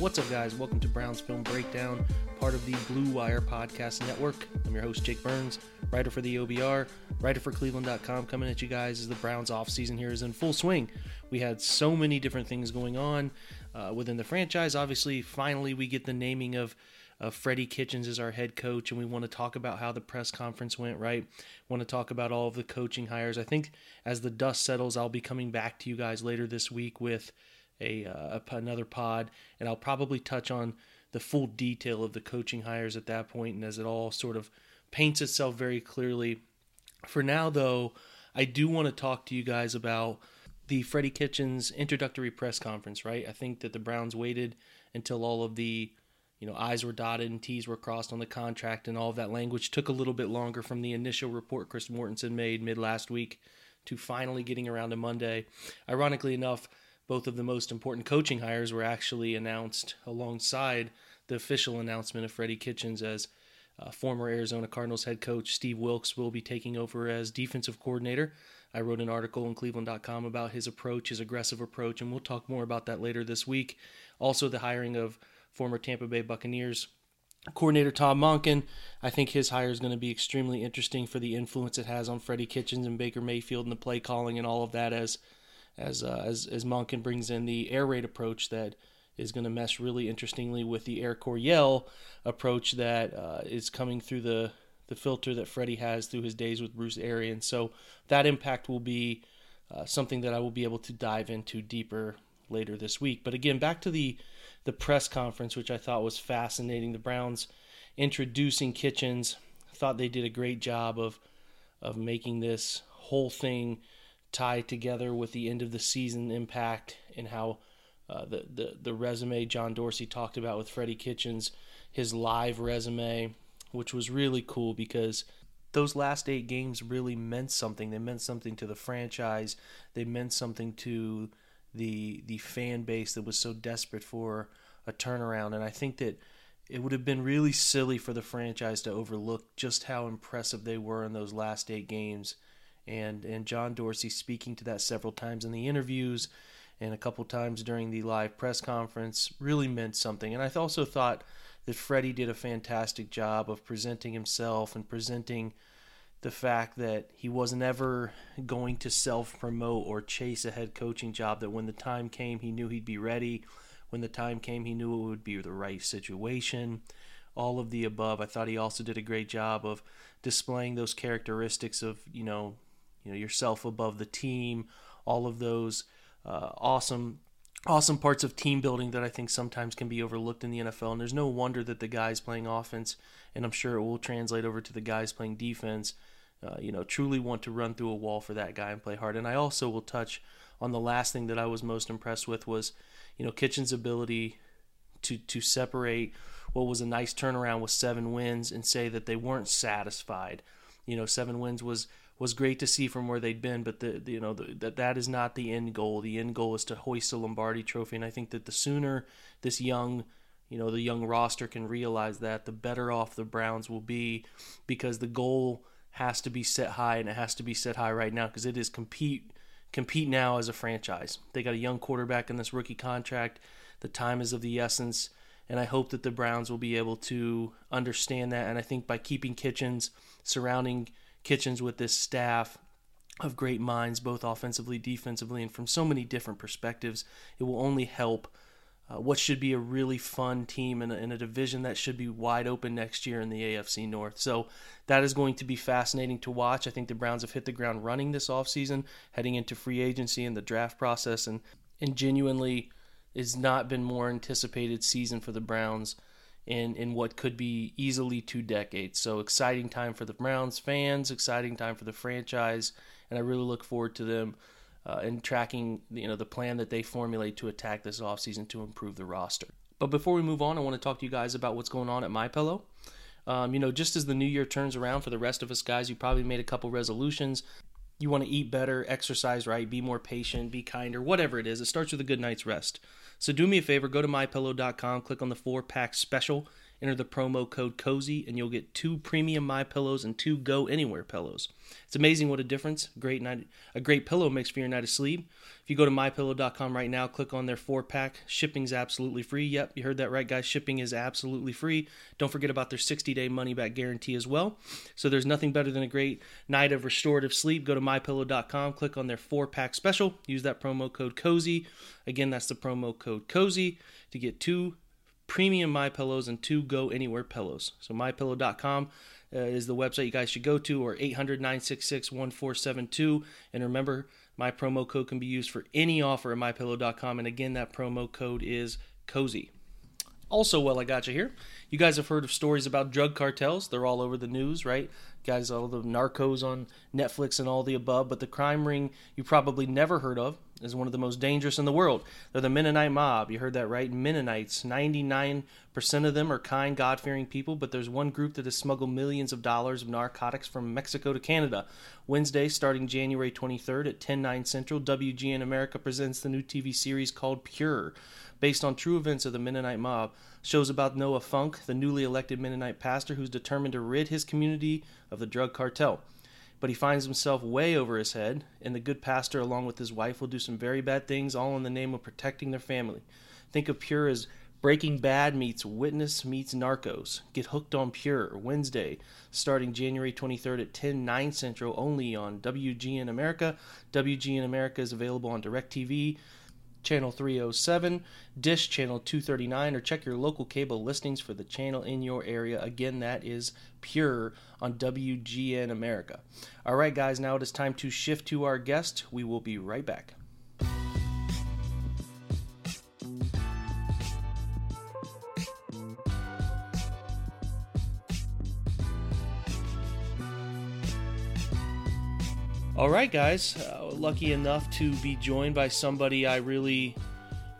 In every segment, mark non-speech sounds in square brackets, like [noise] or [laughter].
What's up, guys? Welcome to Browns Film Breakdown, part of the Blue Wire Podcast Network. I'm your host, Jake Burns, writer for the OBR, writer for Cleveland.com, coming at you guys as the Browns offseason here is in full swing. We had so many different things going on uh, within the franchise. Obviously, finally, we get the naming of uh, Freddie Kitchens as our head coach, and we want to talk about how the press conference went, right? Want to talk about all of the coaching hires. I think as the dust settles, I'll be coming back to you guys later this week with a uh, another pod, and I'll probably touch on the full detail of the coaching hires at that point, and as it all sort of paints itself very clearly. For now, though, I do want to talk to you guys about the Freddie Kitchens introductory press conference. Right, I think that the Browns waited until all of the you know, I's were dotted and T's were crossed on the contract, and all of that language took a little bit longer from the initial report Chris Mortensen made mid last week to finally getting around to Monday. Ironically enough, both of the most important coaching hires were actually announced alongside the official announcement of Freddie Kitchens as uh, former Arizona Cardinals head coach Steve Wilks will be taking over as defensive coordinator. I wrote an article in Cleveland.com about his approach, his aggressive approach, and we'll talk more about that later this week. Also, the hiring of former Tampa Bay Buccaneers coordinator Todd Monken. I think his hire is going to be extremely interesting for the influence it has on Freddie Kitchens and Baker Mayfield and the play calling and all of that as as uh, as as Monken brings in the air raid approach that is going to mesh really interestingly with the Air Coryell approach that uh, is coming through the the filter that Freddie has through his days with Bruce Arian. So that impact will be uh, something that I will be able to dive into deeper later this week. But again, back to the the press conference, which I thought was fascinating. The Browns introducing Kitchens thought they did a great job of of making this whole thing tie together with the end of the season impact and how uh, the, the the resume John Dorsey talked about with Freddie Kitchens, his live resume, which was really cool because those last eight games really meant something. They meant something to the franchise. They meant something to the the fan base that was so desperate for a turnaround. And I think that it would have been really silly for the franchise to overlook just how impressive they were in those last eight games. And and John Dorsey speaking to that several times in the interviews and a couple times during the live press conference really meant something. And I also thought that Freddie did a fantastic job of presenting himself and presenting the fact that he wasn't ever going to self promote or chase a head coaching job, that when the time came, he knew he'd be ready. When the time came, he knew it would be the right situation. All of the above. I thought he also did a great job of displaying those characteristics of, you know, you know, yourself above the team, all of those uh, awesome awesome parts of team building that I think sometimes can be overlooked in the NFL. And there's no wonder that the guys playing offense, and I'm sure it will translate over to the guys playing defense, uh, you know, truly want to run through a wall for that guy and play hard. And I also will touch on the last thing that I was most impressed with was, you know, Kitchens' ability to to separate what was a nice turnaround with seven wins and say that they weren't satisfied. You know, seven wins was was great to see from where they'd been, but the, the you know the, that that is not the end goal. The end goal is to hoist a Lombardi Trophy, and I think that the sooner this young you know the young roster can realize that, the better off the Browns will be, because the goal has to be set high, and it has to be set high right now because it is compete compete now as a franchise. They got a young quarterback in this rookie contract. The time is of the essence, and I hope that the Browns will be able to understand that. And I think by keeping Kitchens, surrounding Kitchens with this staff of great minds, both offensively, defensively, and from so many different perspectives, it will only help uh, what should be a really fun team in a, in a, division that should be wide open next year in the AFC North. So that is going to be fascinating to watch. I think the Browns have hit the ground running this offseason, heading into free agency and the draft process, and, and genuinely has not been more anticipated season for the Browns in, in what could be easily two decades. So exciting time for the Browns fans, exciting time for the franchise, and I really look forward to them uh, and tracking you know the plan that they formulate to attack this offseason to improve the roster. But before we move on, I want to talk to you guys about what's going on at My Pillow. Um, you know, just as the new year turns around for the rest of us guys, you probably made a couple resolutions. You want to eat better, exercise right, be more patient, be kinder, whatever it is. It starts with a good night's rest. So do me a favor, go to mypillow.com, click on the four pack special, Enter the promo code COZY and you'll get two premium My Pillows and two Go Anywhere pillows. It's amazing what a difference great night, a great pillow makes for your night of sleep. If you go to mypillow.com right now, click on their four pack. Shipping's absolutely free. Yep, you heard that right, guys. Shipping is absolutely free. Don't forget about their 60 day money back guarantee as well. So there's nothing better than a great night of restorative sleep. Go to mypillow.com, click on their four pack special. Use that promo code COZY. Again, that's the promo code COZY to get two premium my pillows and two go anywhere pillows. So mypillow.com uh, is the website you guys should go to or 800-966-1472 and remember my promo code can be used for any offer at mypillow.com and again that promo code is cozy. Also while i got you here you guys have heard of stories about drug cartels. They're all over the news right guys all the narcos on netflix and all the above but the crime ring you probably never heard of is one of the most dangerous in the world. They're the Mennonite mob. You heard that right? Mennonites. 99% of them are kind, God fearing people, but there's one group that has smuggled millions of dollars of narcotics from Mexico to Canada. Wednesday, starting January 23rd at 10 9 Central, WGN America presents the new TV series called Pure, based on true events of the Mennonite mob. Shows about Noah Funk, the newly elected Mennonite pastor who's determined to rid his community of the drug cartel but he finds himself way over his head, and the good pastor, along with his wife, will do some very bad things, all in the name of protecting their family. Think of Pure as Breaking Bad meets Witness meets Narcos. Get hooked on Pure Wednesday, starting January 23rd at 10 9 Central, only on WGN America. WGN America is available on DirecTV, channel 307, Dish channel 239, or check your local cable listings for the channel in your area. Again, that is Pure on WGN America. All right, guys, now it is time to shift to our guest. We will be right back. All right, guys. Uh, lucky enough to be joined by somebody I really,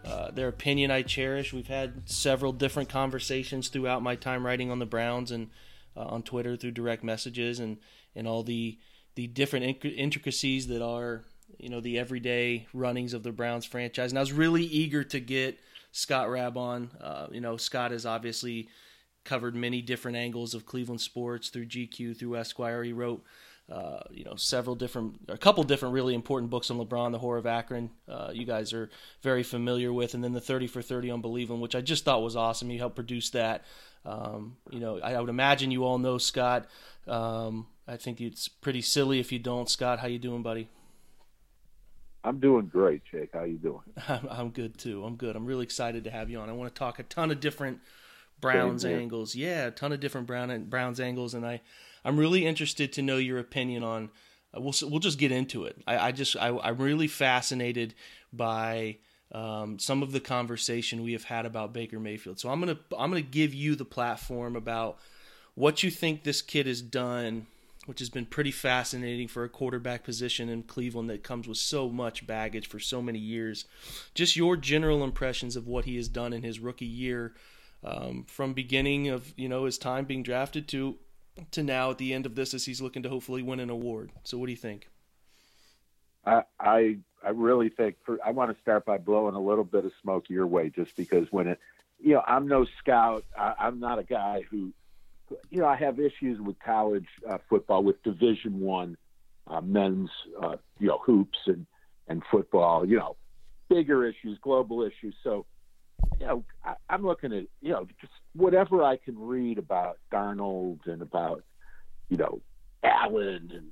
uh, their opinion I cherish. We've had several different conversations throughout my time writing on the Browns and uh, on Twitter through direct messages and, and all the the different intricacies that are you know the everyday runnings of the Browns franchise. And I was really eager to get Scott Raab on. Uh, you know, Scott has obviously covered many different angles of Cleveland sports through GQ, through Esquire. He wrote uh, you know, several different, a couple different really important books on LeBron, The Whore of Akron. Uh, you guys are very familiar with, and then the 30 for 30 on Believe which I just thought was awesome. You helped produce that. Um, you know, I, I, would imagine you all know Scott. Um, I think it's pretty silly if you don't. Scott, how you doing, buddy? I'm doing great, Jake. How you doing? [laughs] I'm, I'm good too. I'm good. I'm really excited to have you on. I want to talk a ton of different Browns angles. Yeah, a ton of different Brown Browns angles, and I I'm really interested to know your opinion on. Uh, we'll we'll just get into it. I, I just I, I'm really fascinated by um, some of the conversation we have had about Baker Mayfield. So I'm gonna I'm gonna give you the platform about what you think this kid has done, which has been pretty fascinating for a quarterback position in Cleveland that comes with so much baggage for so many years. Just your general impressions of what he has done in his rookie year, um, from beginning of you know his time being drafted to to now at the end of this as he's looking to hopefully win an award. So what do you think? I I, I really think for, I want to start by blowing a little bit of smoke your way just because when it you know I'm no scout I, I'm not a guy who you know I have issues with college uh, football with Division One uh, men's uh, you know hoops and and football you know bigger issues global issues so you know, I, I'm looking at, you know, just whatever I can read about Darnold and about, you know, Allen and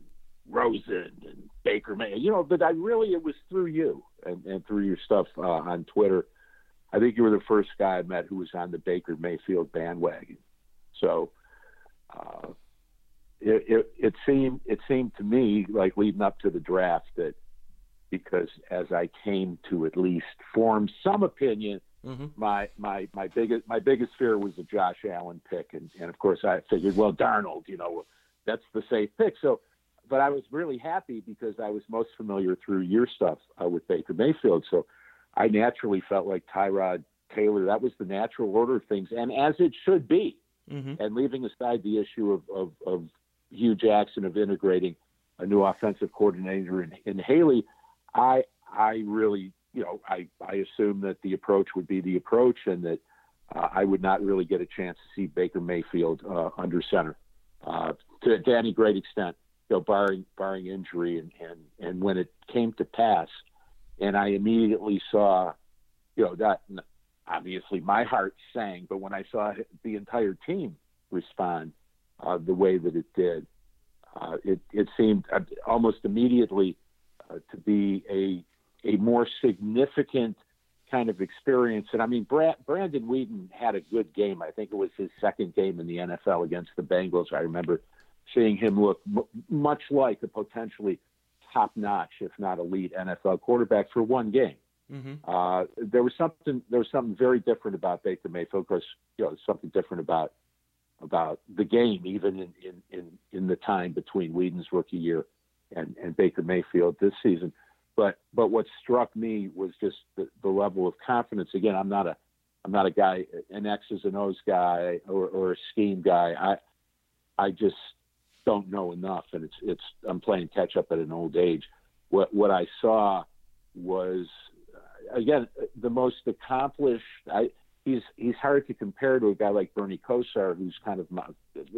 Rosen and Baker May, you know, but I really, it was through you and, and through your stuff uh, on Twitter. I think you were the first guy I met who was on the Baker Mayfield bandwagon. So, uh, it, it, it seemed it seemed to me like leading up to the draft that because as I came to at least form some opinion Mm-hmm. My my my biggest my biggest fear was the Josh Allen pick, and and of course I figured, well, Darnold, you know, that's the safe pick. So, but I was really happy because I was most familiar through your stuff uh, with Baker Mayfield. So, I naturally felt like Tyrod Taylor. That was the natural order of things, and as it should be. Mm-hmm. And leaving aside the issue of, of of Hue Jackson of integrating a new offensive coordinator in, in Haley, I I really you know, I, I assume that the approach would be the approach and that uh, I would not really get a chance to see Baker Mayfield uh, under center uh, to, to any great extent, you know, barring barring injury. And, and and when it came to pass, and I immediately saw, you know, that obviously my heart sang, but when I saw the entire team respond uh, the way that it did, uh, it it seemed uh, almost immediately to be a a more significant kind of experience. And I mean, Brad, Brandon Weeden had a good game. I think it was his second game in the NFL against the Bengals. I remember seeing him look m- much like a potentially top-notch, if not elite, NFL quarterback for one game. Mm-hmm. Uh, there was something. There was something very different about Baker Mayfield. Of course, you know, something different about about the game, even in in in, in the time between Weeden's rookie year and, and Baker Mayfield this season. But but what struck me was just the, the level of confidence. Again, I'm not a I'm not a guy an X's and O's guy or, or a scheme guy. I I just don't know enough, and it's it's I'm playing catch up at an old age. What what I saw was again the most accomplished. I he's he's hard to compare to a guy like Bernie Kosar, who's kind of my,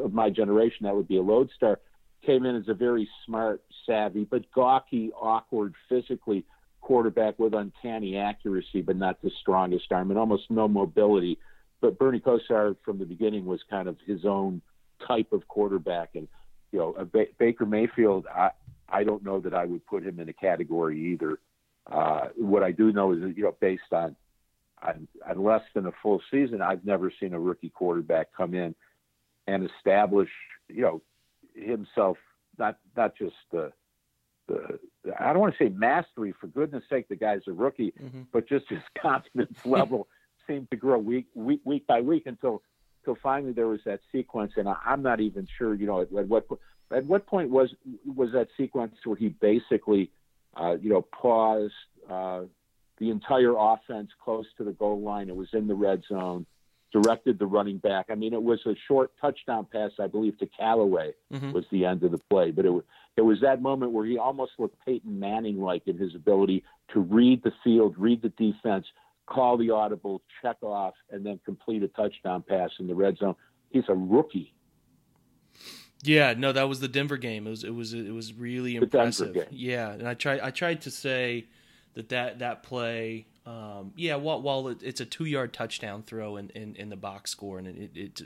of my generation. That would be a lodestar came in as a very smart, savvy, but gawky, awkward, physically quarterback with uncanny accuracy, but not the strongest arm and almost no mobility. But Bernie Kosar from the beginning was kind of his own type of quarterback, and you know ba- Baker Mayfield. I I don't know that I would put him in a category either. Uh, what I do know is that you know based on, on on less than a full season, I've never seen a rookie quarterback come in and establish you know himself not not just the the I don't want to say mastery for goodness sake the guy's a rookie, mm-hmm. but just his [laughs] confidence level seemed to grow week week week by week until until finally there was that sequence, and I, am not even sure you know at, at, what at what point was was that sequence where he basically uh, you know paused uh, the entire offense close to the goal line. It was in the red zone directed the running back. I mean, it was a short touchdown pass, I believe, to Callaway mm-hmm. was the end of the play. But it was, it was that moment where he almost looked Peyton Manning like in his ability to read the field, read the defense, call the audible, check off, and then complete a touchdown pass in the red zone. He's a rookie. Yeah, no, that was the Denver game. It was it was it was really impressive. Yeah, and I tried I tried to say that that that play um, yeah, while, while it's a two yard touchdown throw in, in, in, the box score, and it, it,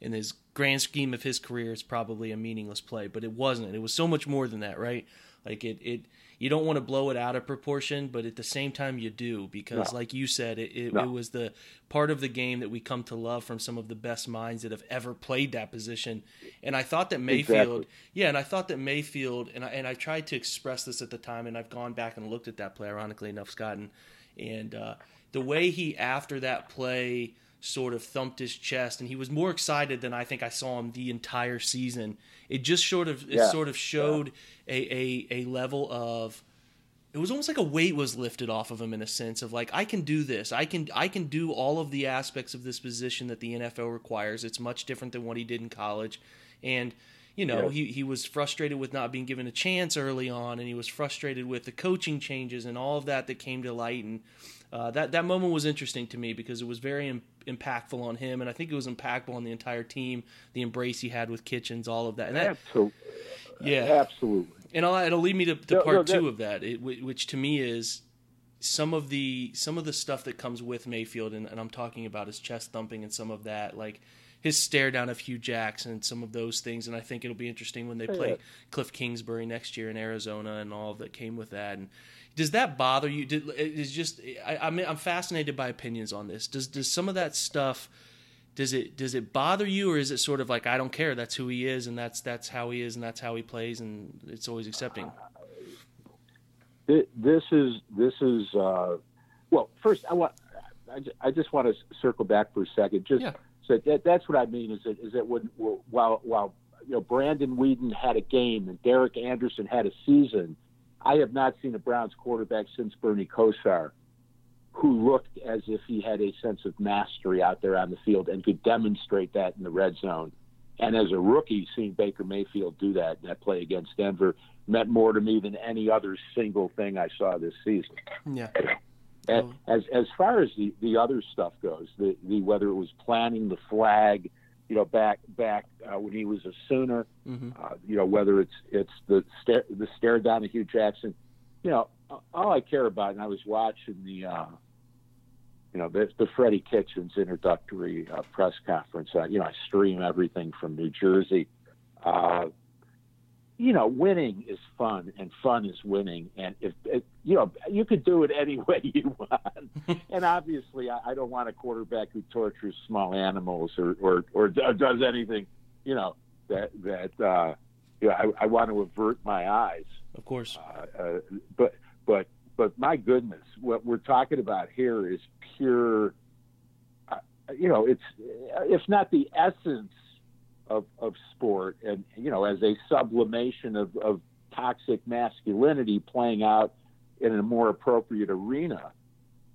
in his grand scheme of his career, it's probably a meaningless play, but it wasn't. It was so much more than that, right? Like it, it you don't want to blow it out of proportion, but at the same time you do because, no. like you said, it, it, no. it, was the part of the game that we come to love from some of the best minds that have ever played that position. And I thought that Mayfield, exactly. yeah, and I thought that Mayfield, and I, and I tried to express this at the time, and I've gone back and looked at that play, ironically enough, Scott, and and uh, the way he after that play sort of thumped his chest and he was more excited than I think I saw him the entire season. It just sort of it yeah. sort of showed yeah. a, a a level of it was almost like a weight was lifted off of him in a sense of like I can do this. I can I can do all of the aspects of this position that the NFL requires. It's much different than what he did in college. And you know, yeah. he, he was frustrated with not being given a chance early on, and he was frustrated with the coaching changes and all of that that came to light. And uh, that that moment was interesting to me because it was very impactful on him, and I think it was impactful on the entire team. The embrace he had with Kitchens, all of that. And that, absolutely. Yeah, absolutely. And I'll, it'll lead me to, to no, part no, two of that, it, which to me is some of the some of the stuff that comes with Mayfield, and, and I'm talking about his chest thumping and some of that, like his stare down of Hue Jackson and some of those things. And I think it'll be interesting when they oh, play Cliff Kingsbury next year in Arizona and all that came with that. And does that bother you? Did, it's just I, I'm I'm fascinated by opinions on this. Does does some of that stuff? Does it does it bother you, or is it sort of like I don't care? That's who he is, and that's that's how he is, and that's how he plays, and it's always accepting. This is this is uh, well. First, I want I just want to circle back for a second. Just yeah. So that, that's what I mean is that is that when while while you know Brandon Weeden had a game and Derek Anderson had a season, I have not seen a Browns quarterback since Bernie Kosar who looked as if he had a sense of mastery out there on the field and could demonstrate that in the red zone. And as a rookie, seeing Baker Mayfield do that in that play against Denver meant more to me than any other single thing I saw this season. Yeah. As as far as the, the other stuff goes, the, the whether it was planting the flag, you know, back back uh, when he was a Sooner, mm-hmm. uh, you know, whether it's it's the stare the stare down Hue Jackson, you know, all I care about, and I was watching the, uh, you know, the, the Freddie Kitchens introductory uh, press conference. Uh, you know, I stream everything from New Jersey. Uh, you know, winning is fun, and fun is winning. And if, if you know, you could do it [laughs] any way you want. [laughs] and obviously, I, I don't want a quarterback who tortures small animals or or, or does anything, you know, that that uh, you know, I, I want to avert my eyes. Of course. Uh, uh, but but but my goodness, what we're talking about here is pure. Uh, you know, it's if not the essence of, of sport and you know as a sublimation of, of toxic masculinity playing out in a more appropriate arena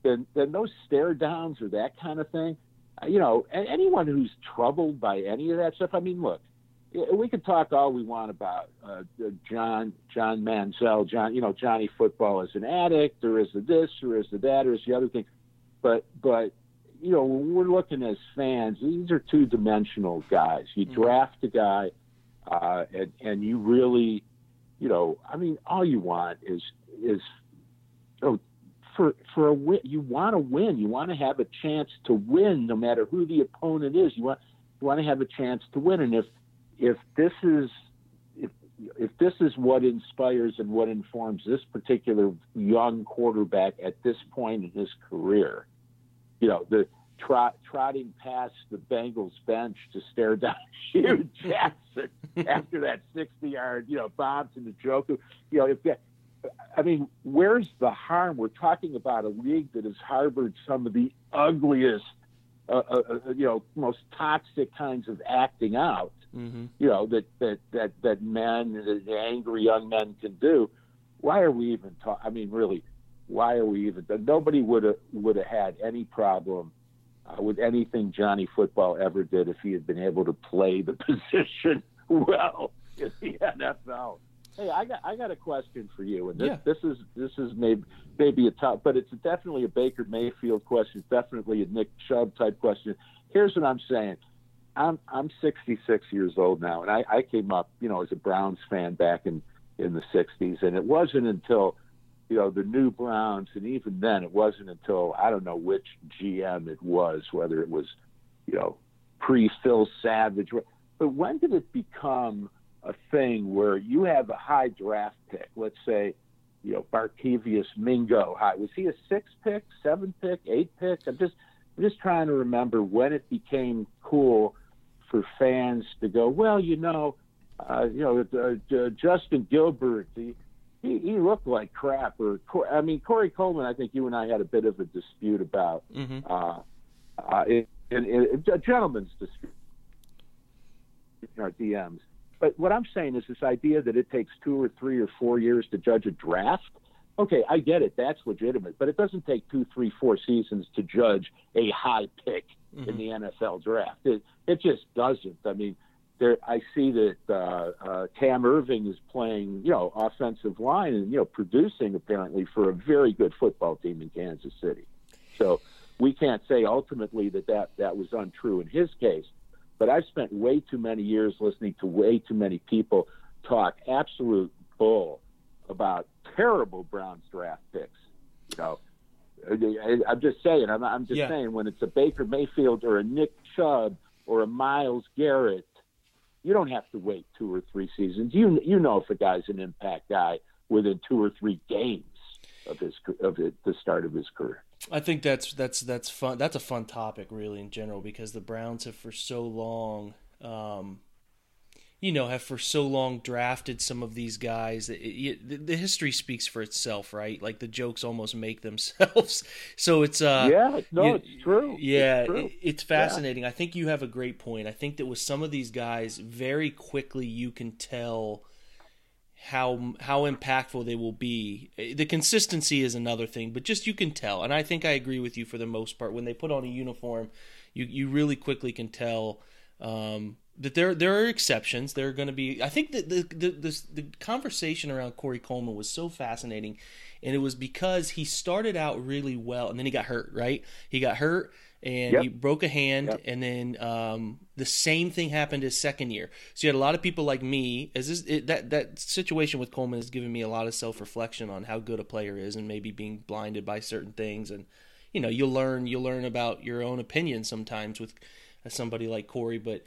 then then those stare downs or that kind of thing uh, you know anyone who's troubled by any of that stuff i mean look we can talk all we want about uh, John John Manziel, John, you know Johnny Football is an addict, or is the this, or is the that, or is the other thing. But but you know, when we're looking as fans, these are two dimensional guys. You mm-hmm. draft a guy, uh, and, and you really, you know, I mean, all you want is, is, oh, for, for a win, you want to win. You want to have a chance to win no matter who the opponent is. You want, you want to have a chance to win. And if, if this is, if, if this is what inspires and what informs this particular young quarterback at this point in his career, you know, the trot, trotting past the Bengals bench to stare [laughs] down Hue Jackson [laughs] after that 60 yard, you know, bomb to the Njoku. You know, if that, I mean, where's the harm? We're talking about a league that has harbored some of the ugliest, uh, uh, uh you know, most toxic kinds of acting out. Mm-hmm. You know that that that that men, that angry young men can do. Why are we even talking? I mean, really, why are we even? Nobody would have would have had any problem uh, with anything Johnny Football ever did if he had been able to play the [laughs] position well in the NFL. Hey, I got I got a question for you, and this yeah. this is this is maybe maybe a tough, but it's definitely a Baker Mayfield question. It's definitely a Nick Chubb type question. Here's what I'm saying. I'm I'm 66 years old now, and I, I came up, you know, as a Browns fan back in in the 60s, and it wasn't until you know, the new Browns, and even then, it wasn't until I don't know which GM it was, whether it was, you know, pre Phil Savage, but when did it become a thing where you have a high draft pick? Let's say, you know, Barkevious Mingo high. Was he a six pick, seven pick, eight pick? I'm just, I'm just trying to remember when it became cool for fans to go, well, you know, uh, you know, uh, uh, Justin Gilbert. The, he, he looked like crap. Or I mean, Corey Coleman. I think you and I had a bit of a dispute about. Mm-hmm. Uh, uh, a gentleman's dispute in our DMs. But what I'm saying is this idea that it takes two or three or four years to judge a draft. Okay, I get it. That's legitimate. But it doesn't take two, three, four seasons to judge a high pick mm-hmm. in the NFL draft. It, it just doesn't. I mean, there, I see that uh, uh, Cam Erving is playing, you know, offensive line and you know producing apparently for a very good football team in Kansas City. So we can't say ultimately that that, that was untrue in his case. But I've spent way too many years listening to way too many people talk absolute bull about terrible Browns draft picks. You know, I'm just saying. I'm, I'm just yeah. saying when it's a Baker Mayfield or a Nick Chubb or a Myles Garrett you don't have to wait two or three seasons. You you know if a guy's an impact guy within two or three games of his of it, the start of his career. I think that's that's that's fun. That's a fun topic, really, in general, because the Browns have for so long um, you know, have for so long drafted some of these guys. It, it, the history speaks for itself, right? Like the jokes almost make [laughs] themselves. so it's uh, yeah, no, you, it's true. Yeah, it's, true. it's fascinating. Yeah. I think you have a great point. I think that with some of these guys, very quickly you can tell how how impactful they will be. The consistency is another thing, but just you can tell. And I think I agree with you for the most part. When they put on a uniform, you you really quickly can tell. Um, that there there are exceptions. There are going to be. I think that the the, the the conversation around Corey Coleman was so fascinating, and it was because he started out really well, and then he got hurt. Right, he got hurt, and Yep. he broke a hand, Yep. and then um, the same thing happened his second year. So you had a lot of people like me. As this, it, that that situation with Coleman has given me a lot of self reflection on how good a player is, and maybe being blinded by certain things, and you know you'll learn you'll learn about your own opinion sometimes with somebody like Corey, but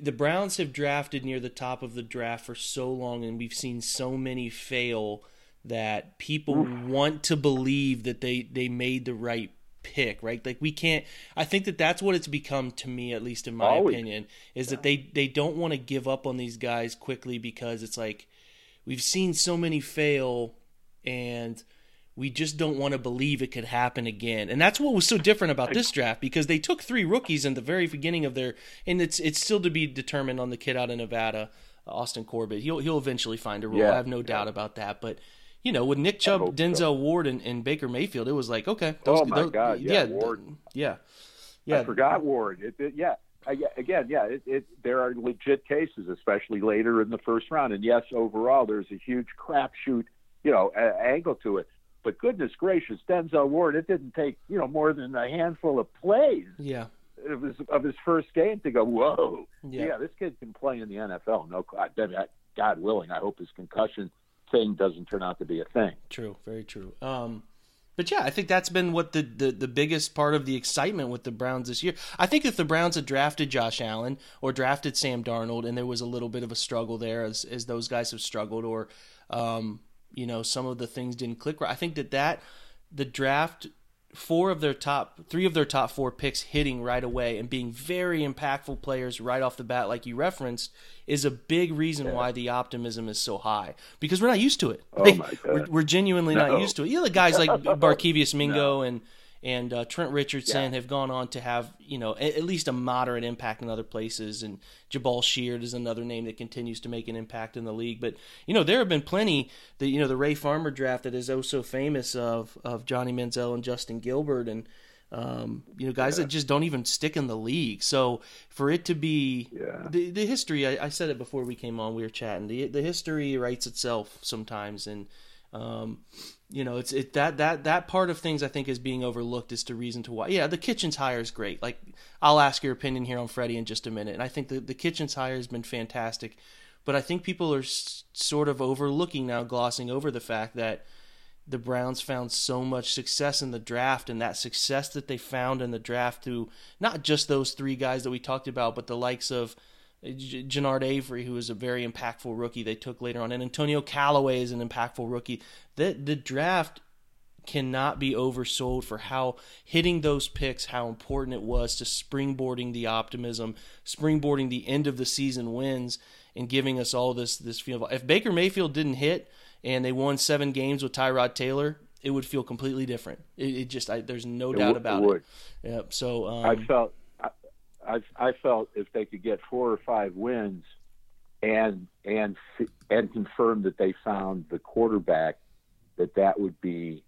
the Browns have drafted near the top of the draft for so long, and we've seen so many fail that people want to believe that they they made the right pick, right? Like we can't. I think that that's what it's become to me, at least in my Always. opinion, is that they they don't want to give up on these guys quickly because it's like we've seen so many fail, and we just don't want to believe it could happen again. And that's what was so different about this draft because they took three rookies in the very beginning of their and it's it's still to be determined on the kid out of Nevada, uh, Austin Corbett. He'll he'll eventually find a role. Yeah. I have no doubt about that. But you know, with Nick Chubb, Denzel so. Ward, and, and Baker Mayfield, it was like okay. those, Oh, my God, yeah, Ward. yeah, yeah. I forgot Ward. It, it, yeah. I, again, yeah, it, it, there are legit cases, especially later in the first round. And yes, overall, there's a huge crapshoot, you know, angle to it. But goodness gracious, Denzel Ward, it didn't take, you know, more than a handful of plays yeah. of his, of his first game to go, whoa, Yeah. yeah, this kid can play in the NFL. No, I, I- God willing, I hope his concussion thing doesn't turn out to be a thing. True, very true. Um, but yeah, I think that's been what the, the, the biggest part of the excitement with the Browns this year. I think if the Browns had drafted Josh Allen or drafted Sam Darnold, and there was a little bit of a struggle there, as as those guys have struggled, or um, you know some of the things didn't click right. I think that that the draft four of their top three of their top four picks hitting right away and being very impactful players right off the bat like you referenced is a big reason why the optimism is so high. Because we're not used to it. Oh, God. we're, we're genuinely not used to it. You know the guys like [laughs] Barkevious Mingo and and uh, Trent Richardson Yeah. have gone on to have you know at, at least a moderate impact in other places, and Jabaal Sheard is another name that continues to make an impact in the league. But you know there have been plenty. The you know the Ray Farmer draft that is oh so famous of of Johnny Manziel and Justin Gilbert and. Um, you know, guys that just don't even stick in the league. So for it to be Yeah. the the history, I, I said it before we came on. We were chatting. The the history writes itself sometimes, and um, you know, it's it that that that part of things I think is being overlooked as to reason to why. Yeah, the Kitchens hire is great. Like I'll ask your opinion here on Freddie in just a minute, and I think the the Kitchens hire has been fantastic, but I think people are s- sort of overlooking now, glossing over the fact that the Browns found so much success in the draft, and that success that they found in the draft through not just those three guys that we talked about, but the likes of J- Genard Avery, who is a very impactful rookie they took later on, and Antonio Callaway is an impactful rookie. The the draft cannot be oversold for how hitting those picks, how important it was to springboarding the optimism, springboarding the end of the season wins, and giving us all this this feel. If Baker Mayfield didn't hit and they won seven games with Tyrod Taylor, it would feel completely different. It, it just I, there's no It doubt would- about it it. Yep. So um, I felt I, I felt if they could get four or five wins and and and confirm that they found the quarterback that that would be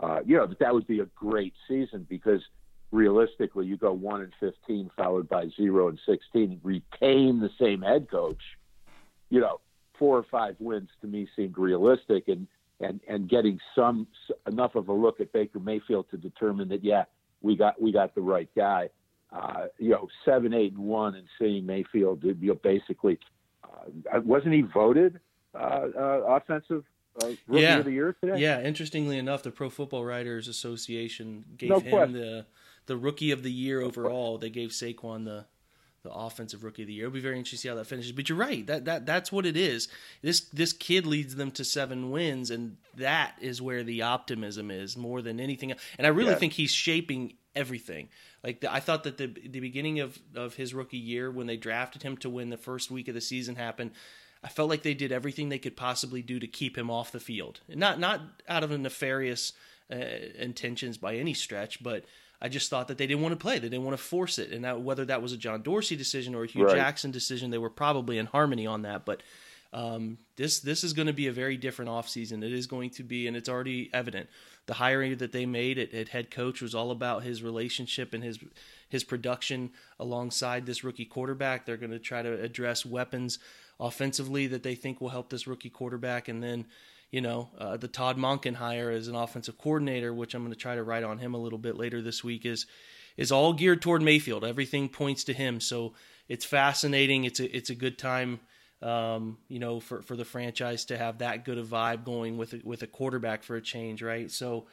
uh, you know that that would be a great season because realistically you go one and fifteen followed by zero and sixteen retain the same head coach you know four or five wins to me seemed realistic and and and getting some enough of a look at Baker Mayfield to determine that yeah we got we got the right guy uh, you know seven eight and one and seeing Mayfield you know basically uh, wasn't he voted uh, uh, offensive uh, rookie Yeah. of the year today Yeah, interestingly enough, the Pro Football Writers Association gave No him question. the the rookie of the year overall. They gave Saquon the the offensive rookie of the year. It'll be very interesting to see how that finishes. But you're right. That that that's what it is. This this kid leads them to seven wins, and that is where the optimism is more than anything. else. And I really Yeah. think he's shaping everything. Like the, I thought that the the beginning of of his rookie year when they drafted him to win the first week of the season happened. I felt like they did everything they could possibly do to keep him off the field. Not not out of a nefarious uh, intentions by any stretch, but I just thought that they didn't want to play. They didn't want to force it, and that, whether that was a John Dorsey decision or a Hue Right. Jackson decision, they were probably in harmony on that. But Um, this this is going to be a very different offseason. It is going to be, and it's already evident. The hiring that they made at, at head coach was all about his relationship and his his production alongside this rookie quarterback. They're going to try to address weapons offensively that they think will help this rookie quarterback, and then you know, uh, the Todd Monken hire as an offensive coordinator, which I'm going to try to write on him a little bit later this week, is is all geared toward Mayfield. Everything points to him, so it's fascinating. It's a it's a good time, um, you know, for, for the franchise to have that good a vibe going with a, with a quarterback for a change, right? So,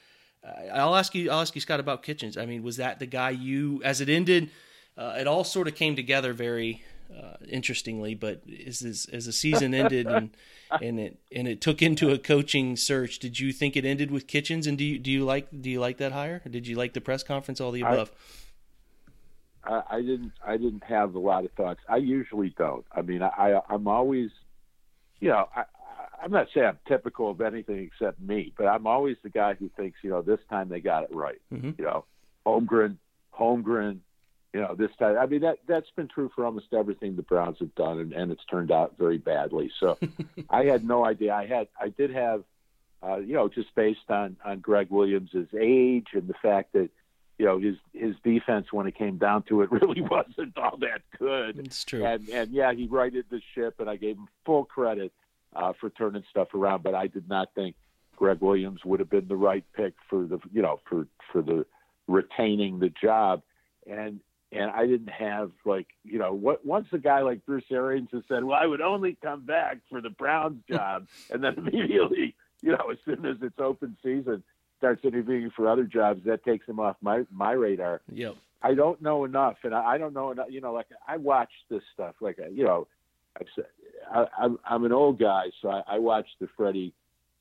uh, I'll ask you, I'll ask you, Scott, about Kitchens. I mean, was that the guy you, as it ended, uh, it all sort of came together very uh, interestingly, but as as, as the season ended and [laughs] and it and it took into a coaching search, did you think it ended with Kitchens? And do you do you like do you like that hire? Or did you like the press conference? All the above. I, I didn't. I didn't have a lot of thoughts. I usually don't. I mean, I, I'm always, you know, I, I'm not saying I'm typical of anything except me, but I'm always the guy who thinks, you know, this time they got it right. Mm-hmm. You know, Holmgren, Holmgren, you know, this time. I mean, that that's been true for almost everything the Browns have done, and, and it's turned out very badly. So, [laughs] I had no idea. I had, I did have, uh, you know, just based on on Gregg Williams's age and the fact that you know his his defense when it came down to it [laughs] really wasn't all that good. It's true. And and yeah, he righted the ship, and I gave him full credit uh, for turning stuff around. But I did not think Gregg Williams would have been the right pick for the you know for for the retaining the job. And and I didn't have like you know what once a guy like Bruce Arians has said, well, I would only come back for the Browns job, [laughs] and then immediately you know as soon as it's open season starts interviewing for other jobs, that takes him off my my radar. Yep. I don't know enough, and I, I don't know enough. You know, like I watch this stuff. Like you know, I've said, I, I'm I'm an old guy, so I, I watch the Freddie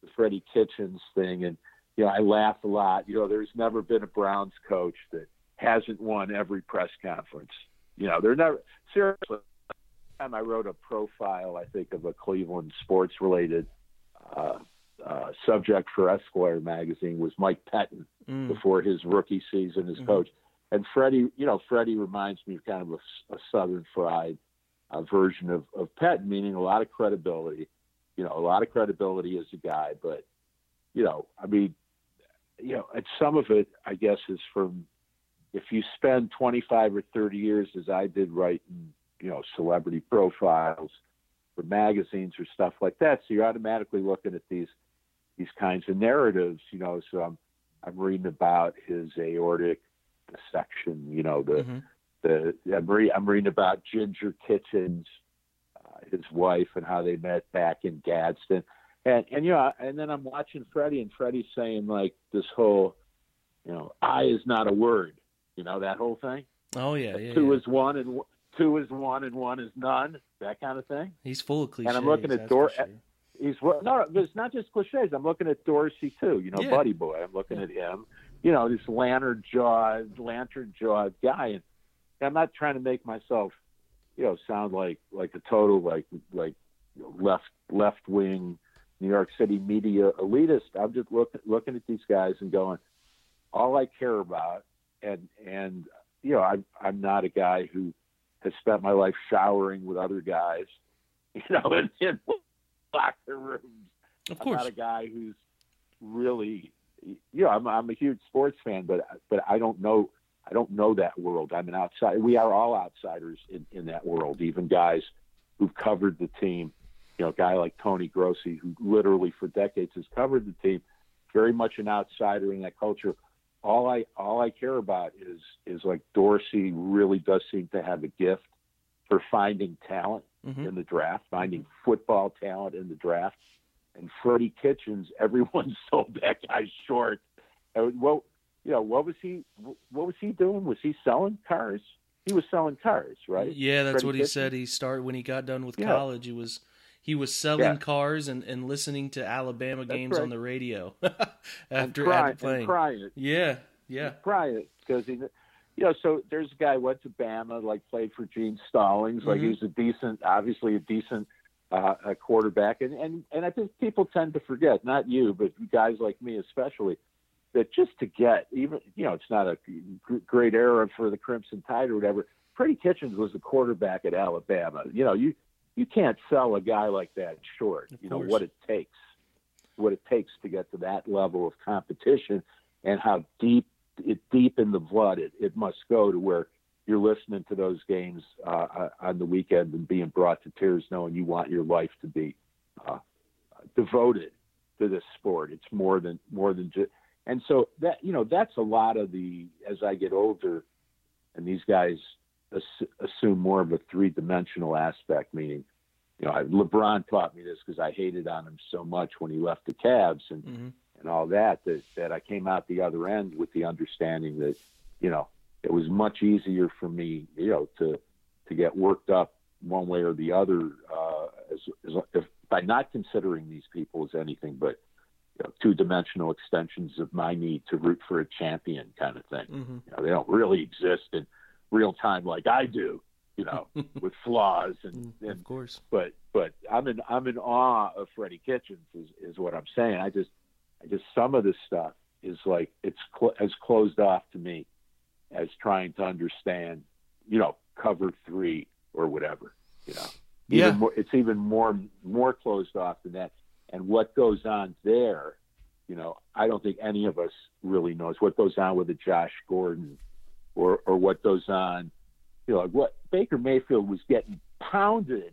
the Freddie Kitchens thing, and you know, I laugh a lot. You know, there's never been a Browns coach that hasn't won every press conference. You know, they're never seriously. Time I wrote a profile, I think, of a Cleveland sports related uh, uh, subject for Esquire magazine was Mike Pettine mm. before his rookie season as mm-hmm. coach. And Freddie, you know, Freddie reminds me of kind of a, a Southern fried uh, version of, of Pettine, meaning a lot of credibility, you know, a lot of credibility as a guy. But, you know, I mean, you know, and some of it, I guess, is from if you spend 25 or 30 years, as I did, writing, you know, celebrity profiles for magazines or stuff like that. So you're automatically looking at these these kinds of narratives, you know. So I'm I'm reading about his aortic dissection, you know, the mm-hmm. the I'm, re- I'm reading about Ginger Kitchens, uh, his wife, and how they met back in Gadsden, and and you know, and then I'm watching Freddie, and Freddie's saying like this whole, you know, I is not a word, you know, that whole thing. Oh yeah, yeah. Two yeah. is one and two is one and one is none, that kind of thing. He's full of cliches. And I'm looking at Dor. Sure he's no, it's not just cliches. I'm looking at Dorsey too. You know, yeah. Buddy Boy. I'm looking yeah. at him. You know, this lantern jawed, lantern jawed guy, and I'm not trying to make myself, you know, sound like like a total like like left left wing New York City media elitist. I'm just looking looking at these guys and going, all I care about, and and you know, I'm I'm not a guy who has spent my life showering with other guys, [laughs] you know, and, and locker rooms. Of course. I'm not a guy who's really, you know, I'm, I'm a huge sports fan, but but I don't know I don't know that world. I'm an outside. We are all outsiders in, in that world. Even guys who've covered the team. You know, a guy like Tony Grossi, who literally for decades has covered the team, very much an outsider in that culture. All I all I care about is is like Dorsey really does seem to have a gift for finding talent mm-hmm. in the draft, finding football talent in the draft. And Freddie Kitchens, [laughs] everyone sold that guy short. And well, you know, what was he? What was he doing? Was he selling cars? He was selling cars, right? Yeah, that's Freddie what he Kitchens? said. He started when he got done with yeah. college. He was he was selling yeah. cars and, and listening to Alabama that's games right. on the radio [laughs] after, cry, after playing. crying. Yeah, yeah, and crying because he you know, so there's a guy went to Bama, like played for Gene Stallings, like mm-hmm. he's a decent, obviously a decent uh, a quarterback, and and and I think people tend to forget, not you, but guys like me especially, that just to get even, you know, it's not a great era for the Crimson Tide or whatever. Freddie Kitchens was the quarterback at Alabama. You know, you you can't sell a guy like that short. Of you know course. what it takes, what it takes to get to that level of competition, and how deep it deep in the blood it, it must go to where you're listening to those games uh, uh, on the weekend and being brought to tears, knowing you want your life to be uh, devoted to this sport. It's more than more than just, and so that you know that's a lot of the as I get older, and these guys ass- assume more of a three dimensional aspect, meaning. You know, I, LeBron taught me this because I hated on him so much when he left the Cavs, and hmm and all that, that that I came out the other end with the understanding that you know it was much easier for me you know to to get worked up one way or the other uh, as, as if, by not considering these people as anything but you know, two dimensional extensions of my need to root for a champion kind of thing. hmm You know, they don't really exist in real time like I do. You know, [laughs] with flaws and, and Of course. but but I'm in I'm in awe of Freddie Kitchens is, is what I'm saying. I just just some of this stuff is like it's cl- as closed off to me as trying to understand, you know, cover three or whatever. You know, Yeah. Even more, it's even more more closed off than that. And what goes on there, you know, I don't think any of us really knows what goes on with a Josh Gordon, or or what goes on you know, what Baker Mayfield was getting pounded,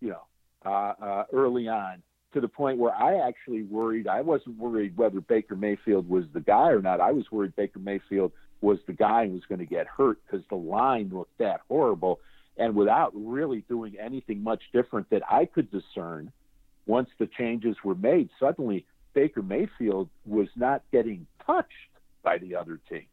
you know, uh, uh, early on to the point where I actually worried. I wasn't worried whether Baker Mayfield was the guy or not. I was worried Baker Mayfield was the guy and was going to get hurt because the line looked that horrible. And without really doing anything much different that I could discern, once the changes were made, suddenly Baker Mayfield was not getting touched by the other team.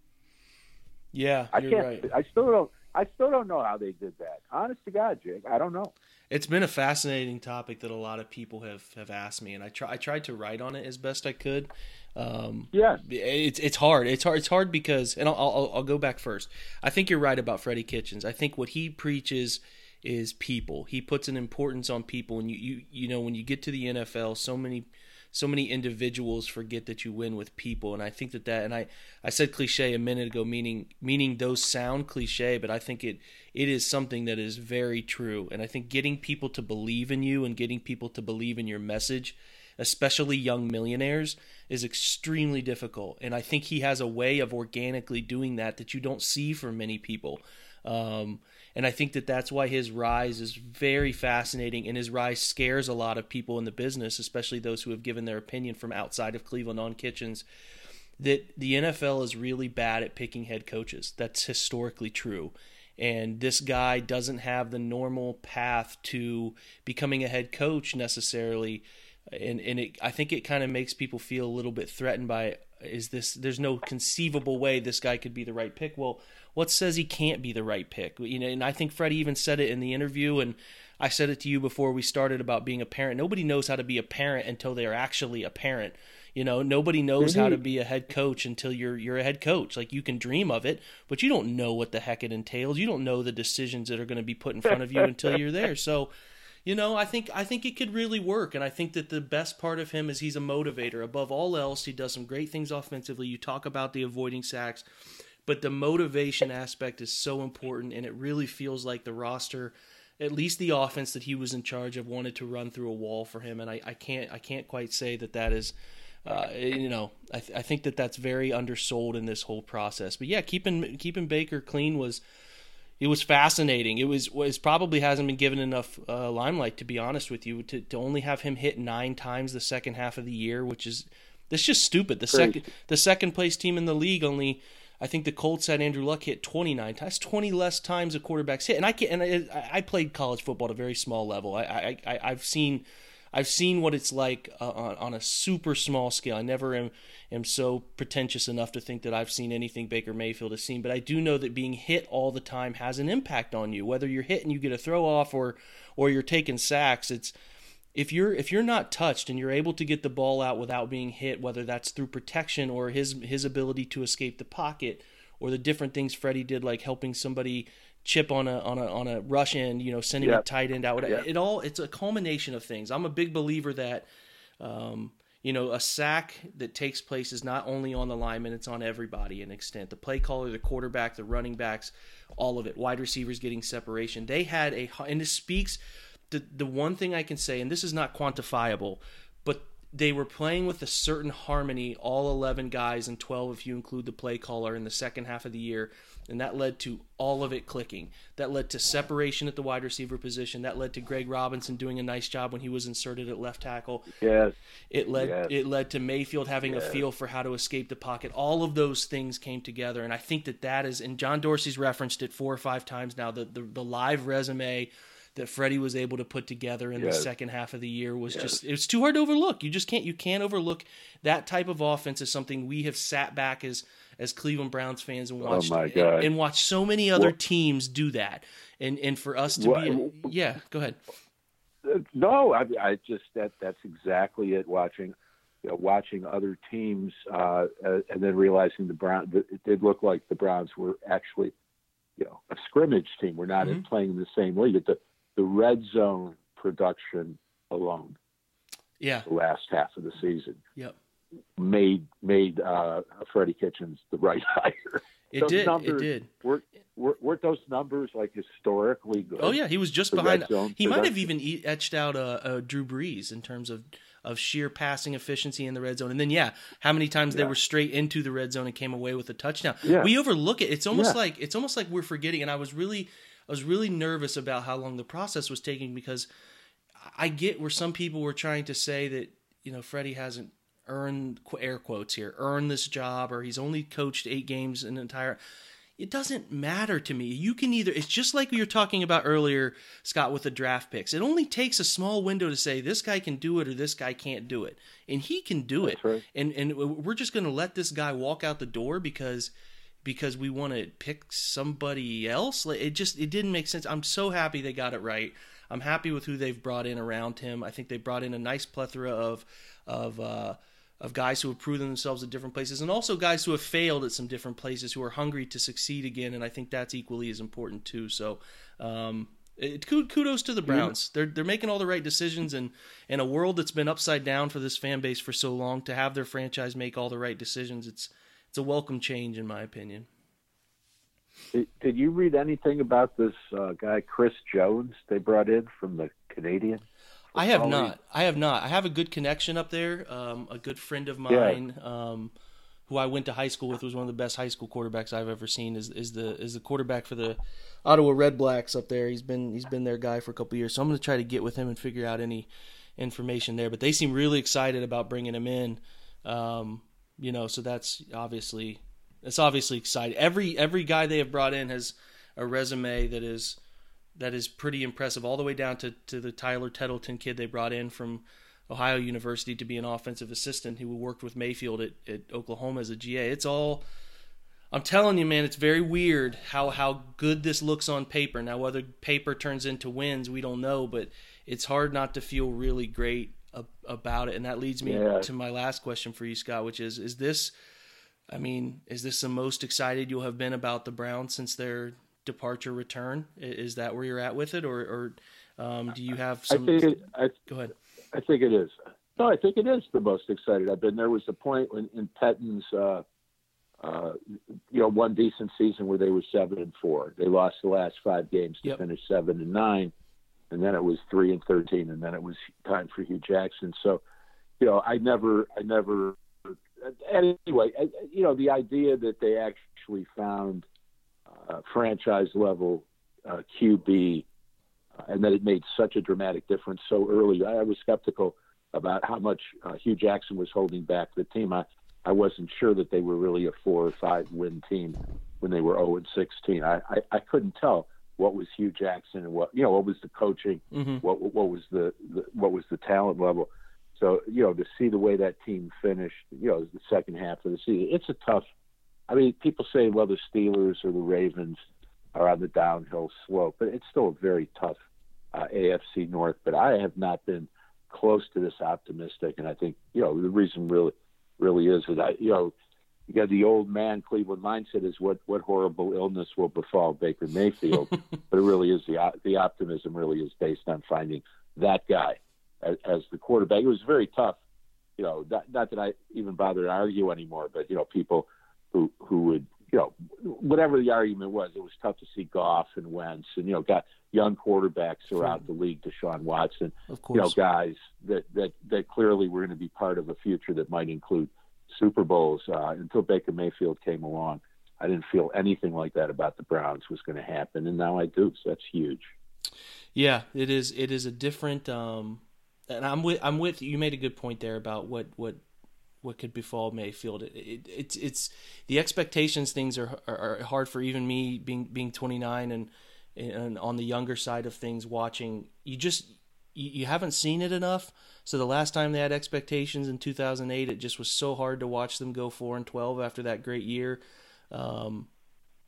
Yeah, I can't. right. I still don't. I still don't know how they did that. Honest to God, Jake, I don't know. It's been a fascinating topic that a lot of people have, have asked me, and I try I tried to write on it as best I could. Um, Yes. it's it's hard. It's hard. It's hard because, and I'll, I'll I'll go back first. I think you're right about Freddie Kitchens. I think what he preaches is people. He puts an importance on people, and you you you know when you get to the NFL, so many so many individuals forget that you win with people, and I think that that and I I said cliche a minute ago, meaning meaning those sound cliche, but I think it it is something that is very true, and I think getting people to believe in you and getting people to believe in your message especially young millionaires, is extremely difficult. And I think he has a way of organically doing that that you don't see for many people. Um, and I think that that's why his rise is very fascinating, and his rise scares a lot of people in the business, especially those who have given their opinion from outside of Cleveland on Kitchens. That the NFL is really bad at picking head coaches. That's historically true. And this guy doesn't have the normal path to becoming a head coach necessarily and and it, I think it kind of makes people feel a little bit threatened by is this there's no conceivable way this guy could be the right pick. Well, what says he can't be the right pick? You know, and I think Freddie even said it in the interview and I said it to you before we started about being a parent. Nobody knows how to be a parent until they are actually a parent. You know, nobody knows how to be a head coach until you're you're a head coach. Like you can dream of it, but you don't know what the heck it entails. You don't know the decisions that are going to be put in front of you until you're there. So, you know, I think I think it could really work, and I think that the best part of him is he's a motivator. Above all else, he does some great things offensively. You talk about the avoiding sacks, but the motivation aspect is so important, and it really feels like the roster, at least the offense that he was in charge of, wanted to run through a wall for him. And I, I can't I can't quite say that that is. Uh, you know, I, th- I think that that's very undersold in this whole process. But yeah, keeping keeping Baker clean was it was fascinating. It was was probably hasn't been given enough uh, limelight to be honest with you to, to only have him hit nine times the second half of the year, which is that's just stupid. The Crazy. second the second place team in the league only. I think the Colts had Andrew Luck hit 29 times, 20 less times a quarterback's hit. And I can and I, I played college football at a very small level. I, I, I I've seen I've seen what it's like uh, on, on a super small scale. I never am am so pretentious enough to think that I've seen anything Baker Mayfield has seen, but I do know that being hit all the time has an impact on you. Whether you're hit and you get a throw off or or you're taking sacks, it's if you're if you're not touched and you're able to get the ball out without being hit, whether that's through protection or his his ability to escape the pocket or the different things Freddie did, like helping somebody chip on a on a on a rush end, you know, sending a tight end out. Yep. It all it's a culmination of things. I'm a big believer that um, you know, a sack that takes place is not only on the lineman, it's on everybody in extent. The play caller, the quarterback, the running backs, all of it. Wide receivers getting separation. They had a, and this speaks the the one thing I can say, and this is not quantifiable, but they were playing with a certain harmony, all 11 guys and 12 if you include the play caller in the second half of the year. And that led to all of it clicking. That led to separation at the wide receiver position. That led to Greg Robinson doing a nice job when he was inserted at left tackle. Yes. It led Yes. it led to Mayfield having Yes. a feel for how to escape the pocket. All of those things came together, and I think that that is. And John Dorsey's referenced it four or five times now. The the, the live resume that Freddie was able to put together in the second half of the year was just it was too hard to overlook. You just can't you can't overlook that type of offense is something we have sat back as as Cleveland Browns fans and watched Oh and, and watched so many other Well- teams do that. And and for us to Well, be yeah, go ahead. Uh, No, I, I just that that's exactly it. Watching, you know, watching other teams, uh, uh, and then realizing the Brown, that it did look like the Browns were actually, you know, a scrimmage team. We're not Mm-hmm. playing in the same league. The the red zone production alone, Yeah. the last half of the season, Yep. Made made uh, Freddie Kitchens the right [laughs] hire. It Those did. It numbers did. Weren't, weren't weren't those numbers like historically good? Oh yeah, he was just The behind. He might have even etched out a, a Drew Brees in terms of of sheer passing efficiency in the red zone. And then yeah, how many times they were straight into the red zone and came away with a touchdown. Yeah. We overlook it. It's almost Yeah. like it's almost like we're forgetting. And I was really I was really nervous about how long the process was taking because I get where some people were trying to say that you know Freddie hasn't earned qu- air quotes here earn this job or he's only coached eight games an entire it doesn't matter to me. You can either it's just like we were talking about earlier, Scott, with the draft picks. It only takes a small window to say this guy can do it or this guy can't do it. And he can do it. Right. And and we're just gonna let this guy walk out the door because because we want to pick somebody else. Like, It just it didn't make sense. I'm so happy they got it right. I'm happy with who they've brought in around him. I think they brought in a nice plethora of of uh, of guys who have proven themselves at different places, and also guys who have failed at some different places who are hungry to succeed again. And I think that's equally as important too. So. Um, it, kudos to the Browns. They're they're making all the right decisions, and in a world that's been upside down for this fan base for so long, to have their franchise make all the right decisions, it's it's a welcome change in my opinion. Did, did you read anything about this uh, guy Chris Jones they brought in from the Canadian? I have football not. I have not. I have a good connection up there. Um, a good friend of mine, um, who I went to high school with, was one of the best high school quarterbacks I've ever seen. Is is the is the quarterback for the Ottawa Redblacks up there? He's been he's been their guy for a couple years. So I'm going to try to get with him and figure out any information there. But they seem really excited about bringing him in. Um, you know, so that's obviously it's obviously exciting. Every every guy they have brought in has a resume that is that is pretty impressive, all the way down to, to the Tyler Tettleton kid they brought in from Ohio University to be an offensive assistant who worked with Mayfield at, at Oklahoma as a GA. It's all I'm telling you, man, it's very weird how how good this looks on paper. Now, whether paper turns into wins, we don't know, but it's hard not to feel really great ab- about it. And that leads me Yeah. to my last question for you, Scott, which is: Is this? I mean, is this the most excited you'll have been about the Browns since their departure return? Is that where you're at with it, or, or um, do you have I think it, I, Go ahead. I think it is. No, I think it is the most excited I've been. There was a point when in Pettine's, uh, uh, you know, one decent season where they were seven and four. They lost the last five games to Yep. finish seven and nine, and then it was three and thirteen, and then it was time for Hue Jackson. So, you know, I never, I never. Anyway, I- you know, the idea that they actually found uh, franchise level uh, QB uh, and that it made such a dramatic difference so early. I, I was skeptical about how much uh, Hue Jackson was holding back the team. I, I wasn't sure that they were really a four or five win team when they were 0 and 16. I, I, I couldn't tell what was Hue Jackson and what you know what was the coaching, hmm what what was the, the what was the talent level. So you know to see the way that team finished, you know, the second half of the season, it's a tough. I mean, people say well the Steelers or the Ravens are on the downhill slope, but it's still a very tough uh, AFC North. But I have not been close to this optimistic, and I think you know the reason really really is that I you know you got the old man Cleveland mindset is what what horrible illness will befall Baker Mayfield, [laughs] but it really is the the optimism really is based on finding that guy as, as the quarterback. It was very tough, you know. Not, not that I even bother to argue anymore, but you know people who who would you know, whatever the argument was, it was tough to see Goff and Wentz, and you know, got young quarterbacks throughout the league, Deshaun Watson, Of course. you know, guys that that that clearly were going to be part of a future that might include Super Bowls. Uh, until Baker Mayfield came along, I didn't feel anything like that about the Browns was going to happen, and now I do. So that's huge. Yeah, it is. It is a different. Um, and I'm with. I'm with. You made a good point there about what what what could befall Mayfield. It, it, it's it's the expectations. Things are, are are hard for even me being being 29 and and on the younger side of things. Watching you just you, you haven't seen it enough. So the last time they had expectations in 2008, it just was so hard to watch them go four and 12 after that great year. Um,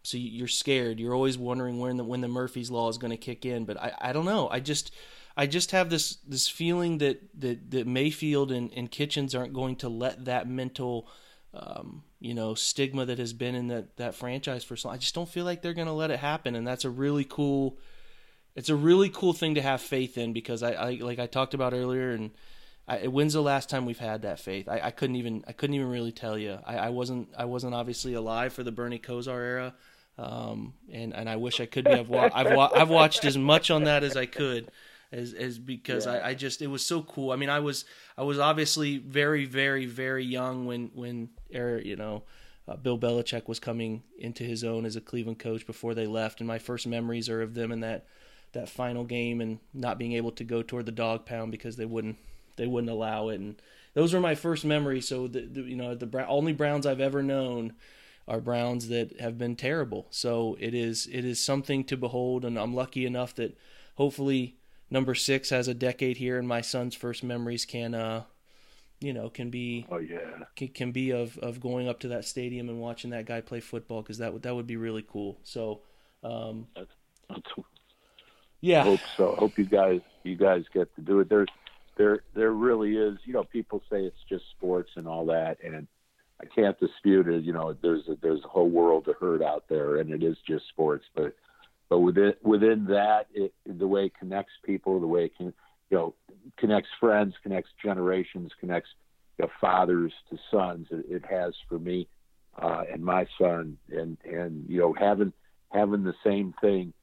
so you- you're scared. You're always wondering when the when the Murphy's law is going to kick in. But I, I don't know. I just I just have this this feeling that that, that Mayfield and, and Kitchens aren't going to let that mental um, you know stigma that has been in that that franchise for so long. I just don't feel like they're going to let it happen. And that's a really cool. It's a really cool thing to have faith in because I, I like I talked about earlier and. I, when's the last time we've had that faith? I, I couldn't even I couldn't even really tell you. I, I wasn't I wasn't obviously alive for the Bernie Kosar era, um, and and I wish I could be. I've wa- I've, wa- I've watched as much on that as I could, as as because I, I just it was so cool. I mean, I was I was obviously very very very young when when er, you know. Uh, Bill Belichick was coming into his own as a Cleveland coach before they left, and my first memories are of them in that that final game and not being able to go toward the dog pound because they wouldn't they wouldn't allow it. And those were my first memories. So the, the you know the only browns i've ever known are browns that have been terrible. So it is it is something to behold. And i'm lucky enough that hopefully number six has a decade here and my son's first memories can uh you know can be Oh yeah, can, can be of of going up to that stadium and watching that guy play football because that would that would be really cool so um That's, yeah hope so. Hope you guys you guys get to do it. There's there there really is. You know, people say it's just sports and all that, and I can't dispute it. You know, there's a, there's a whole world to hurt out there, and it is just sports. But but within within that, it, the way it connects people, the way it can you know connects friends, connects generations, connects you know, fathers to sons. It, it has for me uh, and my son, and and you know having having the same thing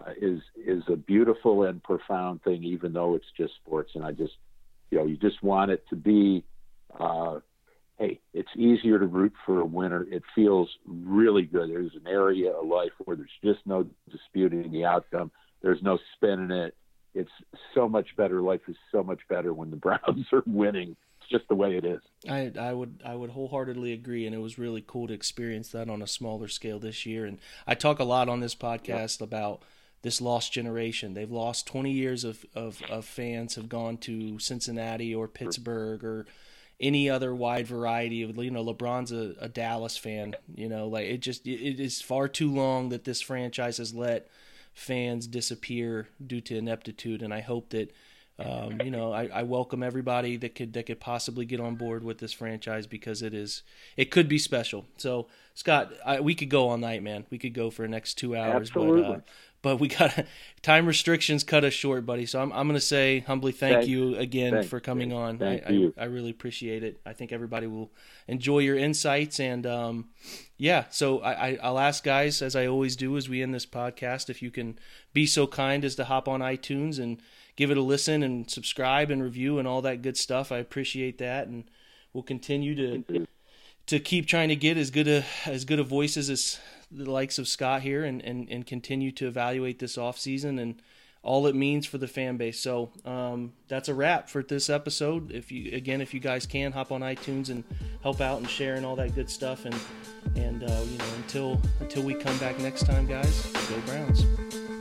uh, is is a beautiful and profound thing, even though it's just sports. And I just, you know, you just want it to be. Uh, hey, it's easier to root for a winner. It feels really good. There's an area of life where there's just no disputing the outcome. There's no spinning it. It's so much better. Life is so much better when the [laughs] Browns are winning. It's just the way it is. I I would I would wholeheartedly agree, and it was really cool to experience that on a smaller scale this year. And I talk a lot on this podcast about this lost generation. They've lost 20 years of, of, of fans have gone to Cincinnati or Pittsburgh or any other wide variety of you know LeBron's a, a Dallas fan. You know, like it just it is far too long that this franchise has let fans disappear due to ineptitude, and I hope that. Um, you know, I, I welcome everybody that could that could possibly get on board with this franchise because it is it could be special. So, Scott, I, we could go all night, man. We could go for the next two hours, but uh, Absolutely. But we got [laughs] time restrictions cut us short, buddy. So I'm I'm gonna say humbly thank Thanks. you again Thanks, for coming on. Thank I, you. I I really appreciate it. I think everybody will enjoy your insights and um yeah. So I, I I'll ask guys as I always do as we end this podcast if you can be so kind as to hop on iTunes and give it a listen and subscribe and review and all that good stuff. I appreciate that and we'll continue to to keep trying to get as good a as good a voices as the likes of Scott here and, and, and continue to evaluate this off season and all it means for the fan base. So um, that's a wrap for this episode. If you again, if you guys can hop on iTunes and help out and share and all that good stuff, and and uh, you know until until we come back next time, guys, go Browns.